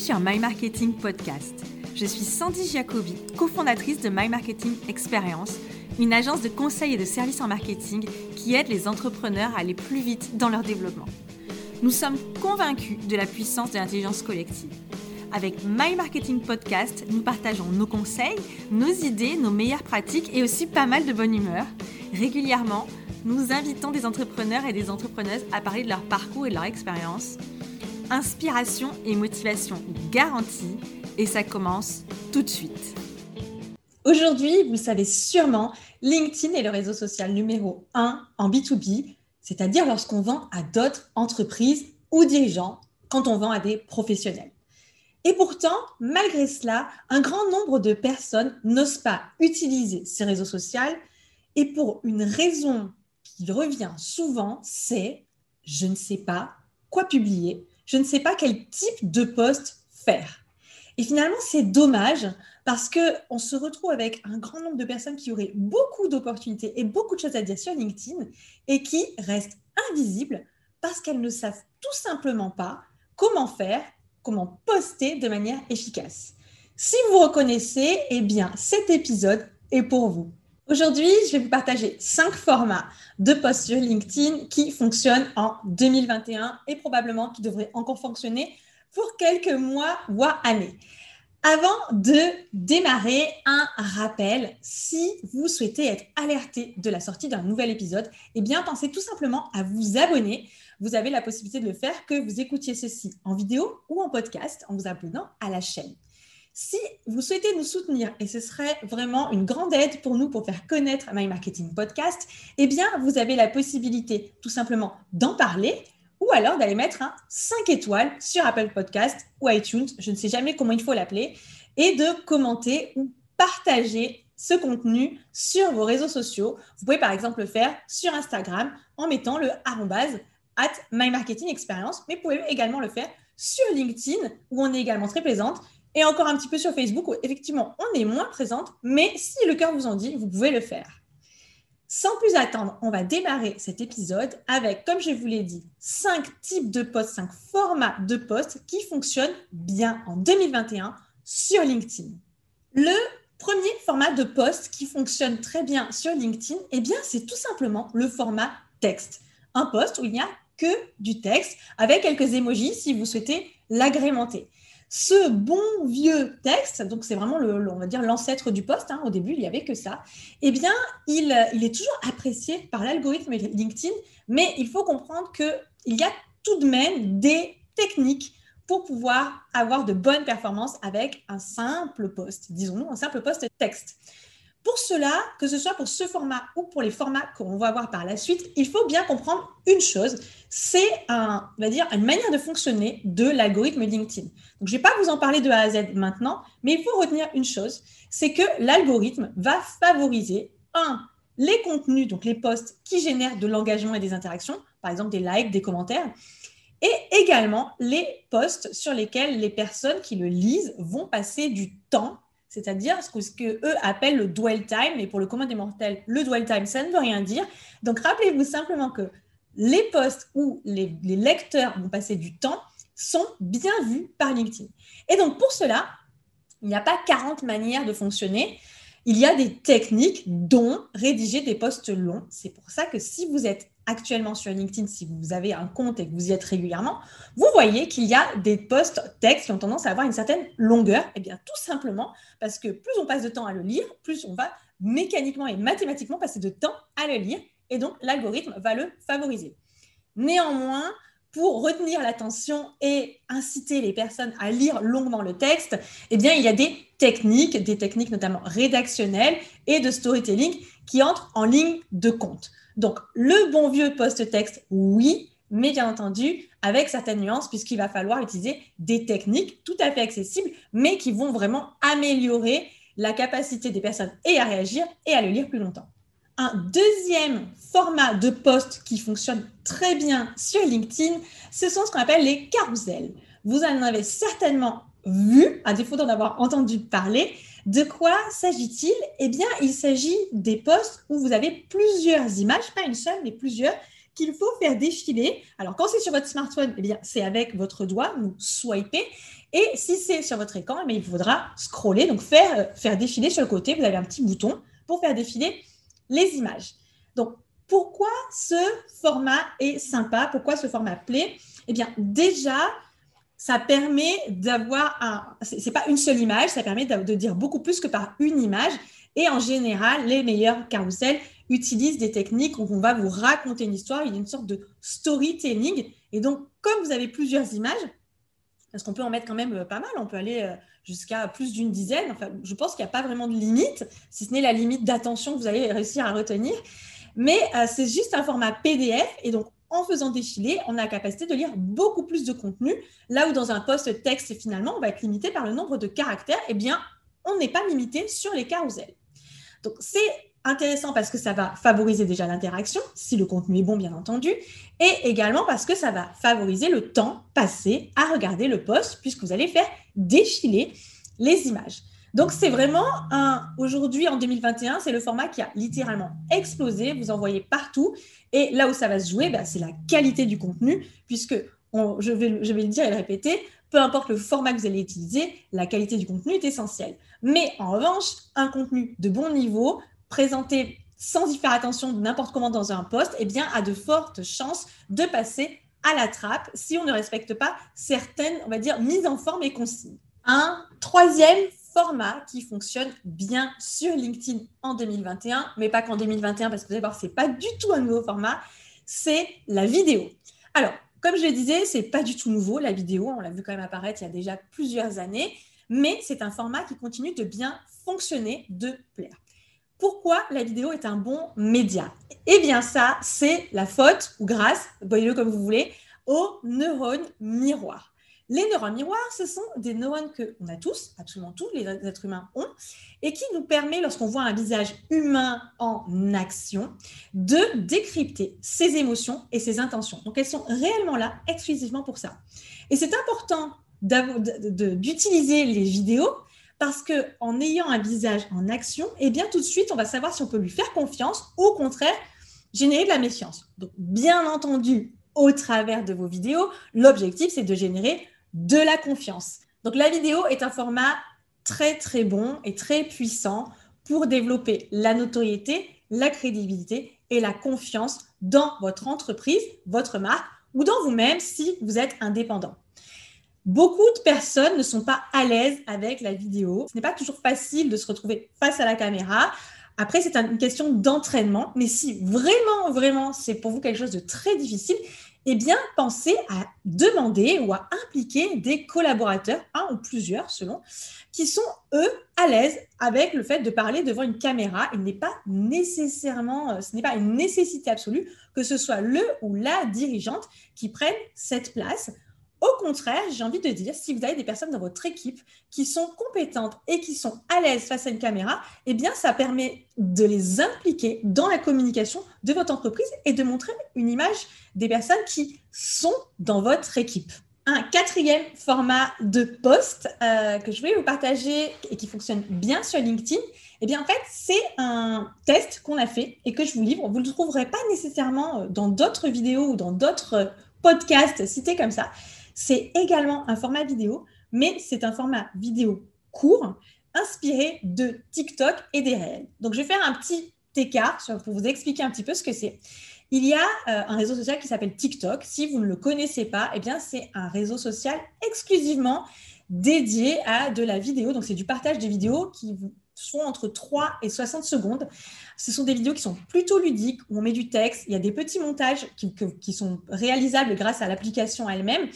sur My Marketing Podcast. Je suis Sandy Jacobi, cofondatrice de My Marketing Experience, une agence de conseil et de services en marketing qui aide les entrepreneurs à aller plus vite dans leur développement. Nous sommes convaincus de la puissance de l'intelligence collective. Avec My Marketing Podcast, nous partageons nos conseils, nos idées, nos meilleures pratiques et aussi pas mal de bonne humeur. Régulièrement, nous invitons des entrepreneurs et des entrepreneuses à parler de leur parcours et de leur expérience inspiration et motivation garantie et ça commence tout de suite. Aujourd'hui, vous savez sûrement, LinkedIn est le réseau social numéro 1 en B2B, c'est-à-dire lorsqu'on vend à d'autres entreprises ou dirigeants quand on vend à des professionnels. Et pourtant, malgré cela, un grand nombre de personnes n'osent pas utiliser ces réseaux sociaux et pour une raison qui revient souvent, c'est je ne sais pas quoi publier, je ne sais pas quel type de poste faire. Et finalement, c'est dommage parce qu'on se retrouve avec un grand nombre de personnes qui auraient beaucoup d'opportunités et beaucoup de choses à dire sur LinkedIn et qui restent invisibles parce qu'elles ne savent tout simplement pas comment faire, comment poster de manière efficace. Si vous reconnaissez, eh bien, cet épisode est pour vous. Aujourd'hui, je vais vous partager cinq formats de posts sur LinkedIn qui fonctionnent en 2021 et probablement qui devraient encore fonctionner pour quelques mois, voire années. Avant de démarrer, un rappel, si vous souhaitez être alerté de la sortie d'un nouvel épisode, eh bien, pensez tout simplement à vous abonner. Vous avez la possibilité de le faire que vous écoutiez ceci en vidéo ou en podcast en vous abonnant à la chaîne. Si vous souhaitez nous soutenir, et ce serait vraiment une grande aide pour nous pour faire connaître My Marketing Podcast, eh bien, vous avez la possibilité tout simplement d'en parler ou alors d'aller mettre un 5 étoiles sur Apple Podcast ou iTunes, je ne sais jamais comment il faut l'appeler, et de commenter ou partager ce contenu sur vos réseaux sociaux. Vous pouvez par exemple le faire sur Instagram en mettant le arrobase at My Marketing Experience, mais vous pouvez également le faire sur LinkedIn où on est également très présente et encore un petit peu sur Facebook où effectivement on est moins présente, mais si le cœur vous en dit, vous pouvez le faire. Sans plus attendre, on va démarrer cet épisode avec, comme je vous l'ai dit, cinq types de posts, cinq formats de posts qui fonctionnent bien en 2021 sur LinkedIn. Le premier format de post qui fonctionne très bien sur LinkedIn, eh bien, c'est tout simplement le format texte. Un post où il n'y a que du texte avec quelques emojis si vous souhaitez l'agrémenter. Ce bon vieux texte, donc c'est vraiment le, va dire l'ancêtre du poste, hein, au début il n'y avait que ça, eh bien il, il est toujours apprécié par l'algorithme LinkedIn, mais il faut comprendre qu'il y a tout de même des techniques pour pouvoir avoir de bonnes performances avec un simple poste, disons-nous un simple poste texte. Pour cela, que ce soit pour ce format ou pour les formats qu'on va voir par la suite, il faut bien comprendre une chose, c'est un, va dire, une manière de fonctionner de l'algorithme LinkedIn. Donc, je ne vais pas vous en parler de A à Z maintenant, mais il faut retenir une chose, c'est que l'algorithme va favoriser, un, les contenus, donc les posts qui génèrent de l'engagement et des interactions, par exemple des likes, des commentaires, et également les posts sur lesquels les personnes qui le lisent vont passer du temps c'est-à-dire ce que eux appellent le dwell time, mais pour le commun des mortels, le dwell time, ça ne veut rien dire. Donc rappelez-vous simplement que les posts où les, lecteurs vont passer du temps sont bien vus par LinkedIn. Et donc pour cela, il n'y a pas 40 manières de fonctionner. Il y a des techniques dont rédiger des posts longs. C'est pour ça que si vous êtes actuellement sur LinkedIn, si vous avez un compte et que vous y êtes régulièrement, vous voyez qu'il y a des posts textes qui ont tendance à avoir une certaine longueur. Eh bien, tout simplement parce que plus on passe de temps à le lire, plus on va mécaniquement et mathématiquement passer de temps à le lire. Et donc, l'algorithme va le favoriser. Néanmoins, pour retenir l'attention et inciter les personnes à lire longuement le texte, eh bien, il y a des techniques, des techniques notamment rédactionnelles et de storytelling qui entrent en ligne de compte. Donc, le bon vieux post-texte, oui, mais bien entendu, avec certaines nuances, puisqu'il va falloir utiliser des techniques tout à fait accessibles, mais qui vont vraiment améliorer la capacité des personnes et à réagir et à le lire plus longtemps. Un deuxième format de post qui fonctionne très bien sur LinkedIn, ce sont ce qu'on appelle les carousels. Vous en avez certainement vu, à défaut d'en avoir entendu parler, de quoi s'agit-il? Eh bien, il s'agit des posts où vous avez plusieurs images, pas une seule, mais plusieurs, qu'il faut faire défiler. Alors, quand c'est sur votre smartphone, eh bien, c'est avec votre doigt, vous swipez. Et si c'est sur votre écran, eh il faudra scroller, donc faire, euh, faire défiler sur le côté. Vous avez un petit bouton pour faire défiler les images. Donc, pourquoi ce format est sympa? Pourquoi ce format plaît? Eh bien, déjà, ça permet d'avoir un. C'est pas une seule image, ça permet de, dire beaucoup plus que par une image. Et en général, les meilleurs carousels utilisent des techniques où on va vous raconter une histoire. Il y a une sorte de storytelling. Et donc, comme vous avez plusieurs images, parce qu'on peut en mettre quand même euh, pas mal, on peut aller euh, jusqu'à plus d'une dizaine. Enfin, je pense qu'il n'y a pas vraiment de limite, si ce n'est la limite d'attention que vous allez réussir à retenir. Mais euh, c'est juste un format PDF. Et donc, en faisant défiler, on a la capacité de lire beaucoup plus de contenu. Là où dans un post texte, finalement, on va être limité par le nombre de caractères, eh bien, on n'est pas limité sur les carousels. Donc, c'est intéressant parce que ça va favoriser déjà l'interaction, si le contenu est bon, bien entendu, et également parce que ça va favoriser le temps passé à regarder le post, puisque vous allez faire défiler les images. Donc, c'est vraiment un. Aujourd'hui, en 2021, c'est le format qui a littéralement explosé. Vous en voyez partout. Et là où ça va se jouer, bah, c'est la qualité du contenu, puisque je, vais, je vais le dire et le répéter, peu importe le format que vous allez utiliser, la qualité du contenu est essentielle. Mais en revanche, un contenu de bon niveau, présenté sans y faire attention n'importe comment dans un poste, eh bien, a de fortes chances de passer à la trappe si on ne respecte pas certaines, on va dire, mises en forme et consignes. Un troisième format qui fonctionne bien sur LinkedIn en 2021, mais pas qu'en 2021 parce que vous allez voir, c'est pas du tout un nouveau format, c'est la vidéo. Alors, comme je le disais, c'est pas du tout nouveau la vidéo, on l'a vu quand même apparaître il y a déjà plusieurs années, mais c'est un format qui continue de bien fonctionner, de plaire. Pourquoi la vidéo est un bon média? Eh bien ça, c'est la faute ou grâce, voyez-le comme vous voulez, aux neurones miroirs. Les neurones miroirs, ce sont des neurones que on a tous, absolument tous les êtres humains ont, et qui nous permet, lorsqu'on voit un visage humain en action, de décrypter ses émotions et ses intentions. Donc, elles sont réellement là exclusivement pour ça. Et c'est important d'utiliser les vidéos parce que en ayant un visage en action, eh bien tout de suite, on va savoir si on peut lui faire confiance, ou au contraire, générer de la méfiance. Donc, bien entendu, au travers de vos vidéos, l'objectif, c'est de générer de la confiance. Donc la vidéo est un format très très bon et très puissant pour développer la notoriété, la crédibilité et la confiance dans votre entreprise, votre marque ou dans vous-même si vous êtes indépendant. Beaucoup de personnes ne sont pas à l'aise avec la vidéo. Ce n'est pas toujours facile de se retrouver face à la caméra. Après, c'est une question d'entraînement. Mais si vraiment, vraiment, c'est pour vous quelque chose de très difficile, eh bien, pensez à demander ou à impliquer des collaborateurs, un ou plusieurs selon, qui sont, eux, à l'aise avec le fait de parler devant une caméra. Il n'est pas nécessairement, euh, ce n'est pas une nécessité absolue que ce soit le ou la dirigeante qui prenne cette place. Au contraire, j'ai envie de dire, si vous avez des personnes dans votre équipe qui sont compétentes et qui sont à l'aise face à une caméra, eh bien, ça permet de les impliquer dans la communication de votre entreprise et de montrer une image des personnes qui sont dans votre équipe. Un quatrième format de post euh, que je vais vous partager et qui fonctionne bien sur LinkedIn, eh bien, en fait, c'est un test qu'on a fait et que je vous livre. Vous ne le trouverez pas nécessairement dans d'autres vidéos ou dans d'autres podcasts cités comme ça. C'est également un format vidéo, mais c'est un format vidéo court, inspiré de TikTok et des réels. Donc, je vais faire un petit écart pour vous expliquer un petit peu ce que c'est. Il y a euh, un réseau social qui s'appelle TikTok. Si vous ne le connaissez pas, eh bien, c'est un réseau social exclusivement dédié à de la vidéo. Donc, c'est du partage de vidéos qui sont entre 3 et 60 secondes. Ce sont des vidéos qui sont plutôt ludiques, où on met du texte, il y a des petits montages qui, sont réalisables grâce à l'application elle-même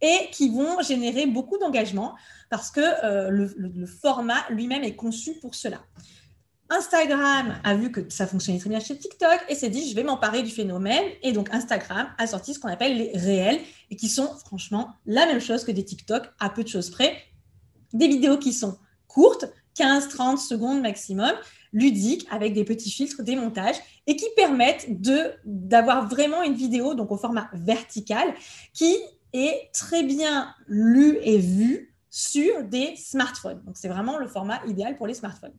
et qui vont générer beaucoup d'engagement parce que euh, le, format lui-même est conçu pour cela. Instagram a vu que ça fonctionnait très bien chez TikTok et s'est dit je vais m'emparer du phénomène et donc Instagram a sorti ce qu'on appelle les réels et qui sont franchement la même chose que des TikTok à peu de choses près. Des vidéos qui sont courtes, 15-30 secondes maximum, ludiques, avec des petits filtres, des montages, et qui permettent d'avoir vraiment une vidéo, donc au format vertical, qui est très bien lu et vu sur des smartphones. C'est vraiment le format idéal pour les smartphones.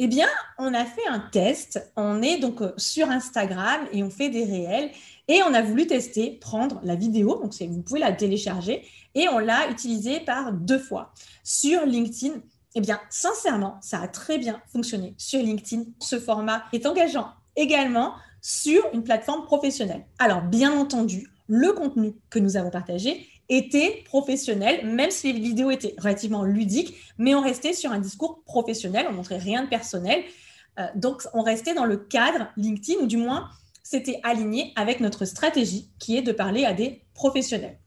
Eh bien, on a fait un test. On est donc euh, sur Instagram et on fait des réels. Et on a voulu tester, prendre la vidéo, donc vous pouvez la télécharger, et on l'a utilisée par deux fois. Sur LinkedIn, eh bien, sincèrement, ça a très bien fonctionné sur LinkedIn. Ce format est engageant également sur une plateforme professionnelle. Alors, bien entendu, le contenu que nous avons partagé était professionnel, même si les vidéos étaient relativement ludiques, mais on restait sur un discours professionnel, on montrait rien de personnel. Euh, donc, on restait dans le cadre LinkedIn, ou du moins, c'était aligné avec notre stratégie qui est de parler à des professionnels.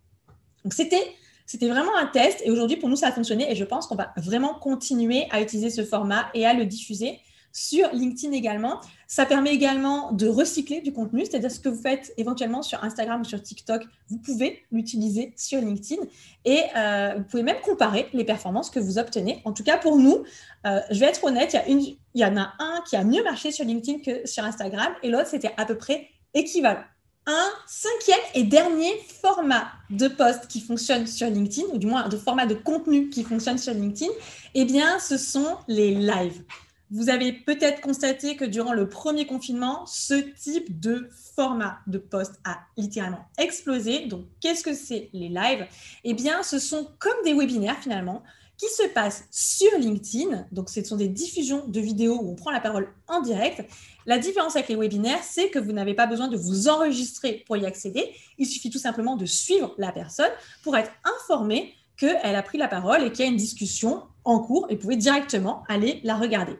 Donc, c'était c'était vraiment un test et aujourd'hui, pour nous, ça a fonctionné et je pense qu'on va vraiment continuer à utiliser ce format et à le diffuser sur LinkedIn également. Ça permet également de recycler du contenu, c'est-à-dire ce que vous faites éventuellement sur Instagram ou sur TikTok, vous pouvez l'utiliser sur LinkedIn et euh, vous pouvez même comparer les performances que vous obtenez. En tout cas, pour nous, euh, je vais être honnête, il y, en a un qui a mieux marché sur LinkedIn que sur Instagram et l'autre, c'était à peu près équivalent. Un cinquième et dernier format de poste qui fonctionne sur LinkedIn, ou du moins de format de contenu qui fonctionne sur LinkedIn, eh bien, ce sont les lives. Vous avez peut-être constaté que durant le premier confinement, ce type de format de poste a littéralement explosé. Donc, qu'est-ce que c'est les lives? Eh bien, ce sont comme des webinaires finalement qui se passent sur LinkedIn. Donc, ce sont des diffusions de vidéos où on prend la parole en direct. La différence avec les webinaires, c'est que vous n'avez pas besoin de vous enregistrer pour y accéder. Il suffit tout simplement de suivre la personne pour être informé qu'elle a pris la parole et qu'il y a une discussion en cours et vous pouvez directement aller la regarder.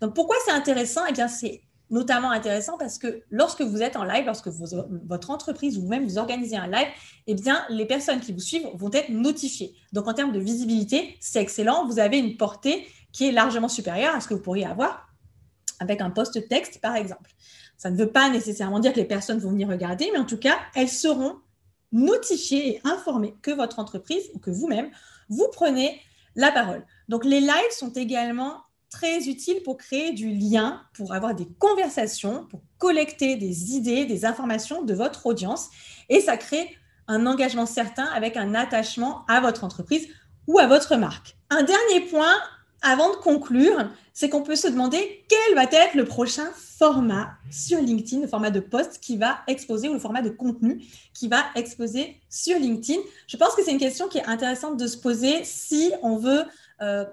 Donc pourquoi c'est intéressant? Eh bien c'est notamment intéressant parce que lorsque vous êtes en live, lorsque votre entreprise ou même vous organisez un live, eh bien les personnes qui vous suivent vont être notifiées. Donc en termes de visibilité, c'est excellent. Vous avez une portée qui est largement supérieure à ce que vous pourriez avoir avec un post texte par exemple. Ça ne veut pas nécessairement dire que les personnes vont venir regarder, mais en tout cas, elles seront notifier et informer que votre entreprise ou que vous-même, vous prenez la parole. Donc les lives sont également très utiles pour créer du lien, pour avoir des conversations, pour collecter des idées, des informations de votre audience. Et ça crée un engagement certain avec un attachement à votre entreprise ou à votre marque. Un dernier point avant de conclure, c'est qu'on peut se demander quel va être le prochain format sur LinkedIn, le format de post qui va exposer ou le format de contenu qui va exposer sur LinkedIn. Je pense que c'est une question qui est intéressante de se poser si on veut euh,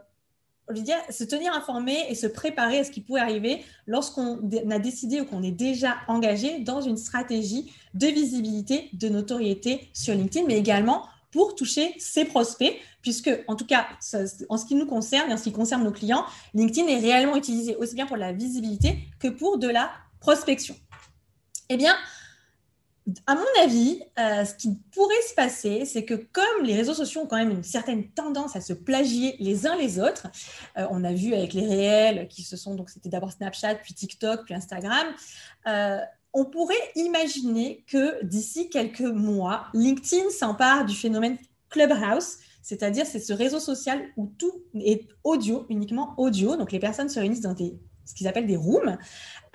dire, se tenir informé et se préparer à ce qui pourrait arriver lorsqu'on a décidé ou qu'on est déjà engagé dans une stratégie de visibilité, de notoriété sur LinkedIn, mais également pour toucher ses prospects, puisque, en tout cas, en ce qui nous concerne et en ce qui concerne nos clients, LinkedIn est réellement utilisé aussi bien pour la visibilité que pour de la prospection. Eh bien, à mon avis, euh, ce qui pourrait se passer, c'est que comme les réseaux sociaux ont quand même une certaine tendance à se plagier les uns les autres, euh, on a vu avec les réels qui se sont, donc c'était d'abord Snapchat, puis TikTok, puis Instagram, euh, on pourrait imaginer que d'ici quelques mois, LinkedIn s'empare du phénomène Clubhouse, c'est-à-dire c'est ce réseau social où tout est audio, uniquement audio. Donc les personnes se réunissent dans des, ce qu'ils appellent des rooms,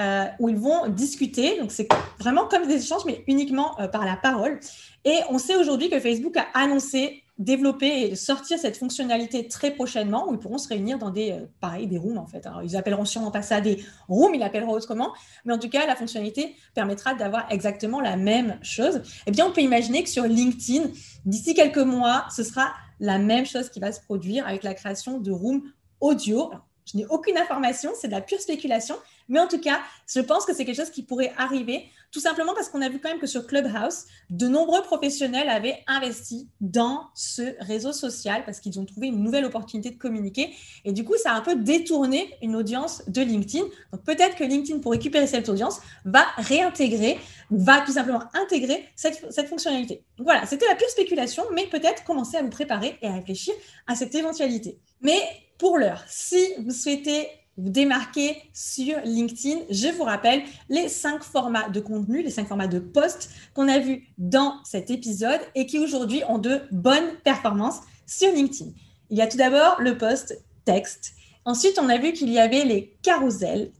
euh, où ils vont discuter. Donc c'est vraiment comme des échanges, mais uniquement euh, par la parole. Et on sait aujourd'hui que Facebook a annoncé développer et sortir cette fonctionnalité très prochainement où ils pourront se réunir dans des, euh, des rooms en fait. Alors, ils appelleront sûrement pas ça des rooms, ils l'appelleront autrement, mais en tout cas, la fonctionnalité permettra d'avoir exactement la même chose. Eh bien, on peut imaginer que sur LinkedIn, d'ici quelques mois, ce sera la même chose qui va se produire avec la création de rooms audio. Je n'ai aucune information, c'est de la pure spéculation, mais en tout cas, je pense que c'est quelque chose qui pourrait arriver, tout simplement parce qu'on a vu quand même que sur Clubhouse, de nombreux professionnels avaient investi dans ce réseau social parce qu'ils ont trouvé une nouvelle opportunité de communiquer. Et du coup, ça a un peu détourné une audience de LinkedIn. Donc peut-être que LinkedIn, pour récupérer cette audience, va réintégrer, va tout simplement intégrer cette, fonctionnalité. Voilà, c'était la pure spéculation, mais peut-être commencer à vous préparer et à réfléchir à cette éventualité. Mais pour l'heure, si vous souhaitez vous démarquer sur LinkedIn, je vous rappelle les cinq formats de contenu, les cinq formats de posts qu'on a vus dans cet épisode et qui aujourd'hui ont de bonnes performances sur LinkedIn. Il y a tout d'abord le post texte. Ensuite, on a vu qu'il y avait les carousels,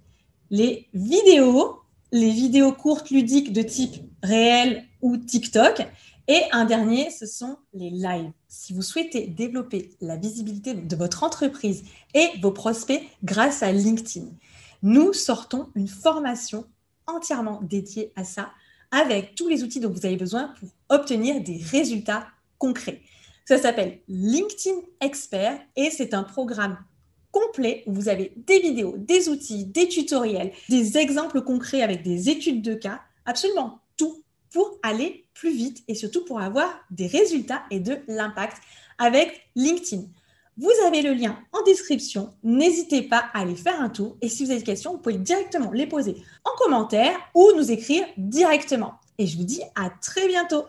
les vidéos, les vidéos courtes ludiques de type réel ou TikTok Et un dernier, ce sont les lives. Si vous souhaitez développer la visibilité de votre entreprise et vos prospects grâce à LinkedIn, nous sortons une formation entièrement dédiée à ça avec tous les outils dont vous avez besoin pour obtenir des résultats concrets. Ça s'appelle LinkedIn Expert et c'est un programme complet où vous avez des vidéos, des outils, des tutoriels, des exemples concrets avec des études de cas, absolument pour aller plus vite et surtout pour avoir des résultats et de l'impact avec LinkedIn. Vous avez le lien en description. N'hésitez pas à aller faire un tour. Et si vous avez des questions, vous pouvez directement les poser en commentaire ou nous écrire directement. Et je vous dis à très bientôt.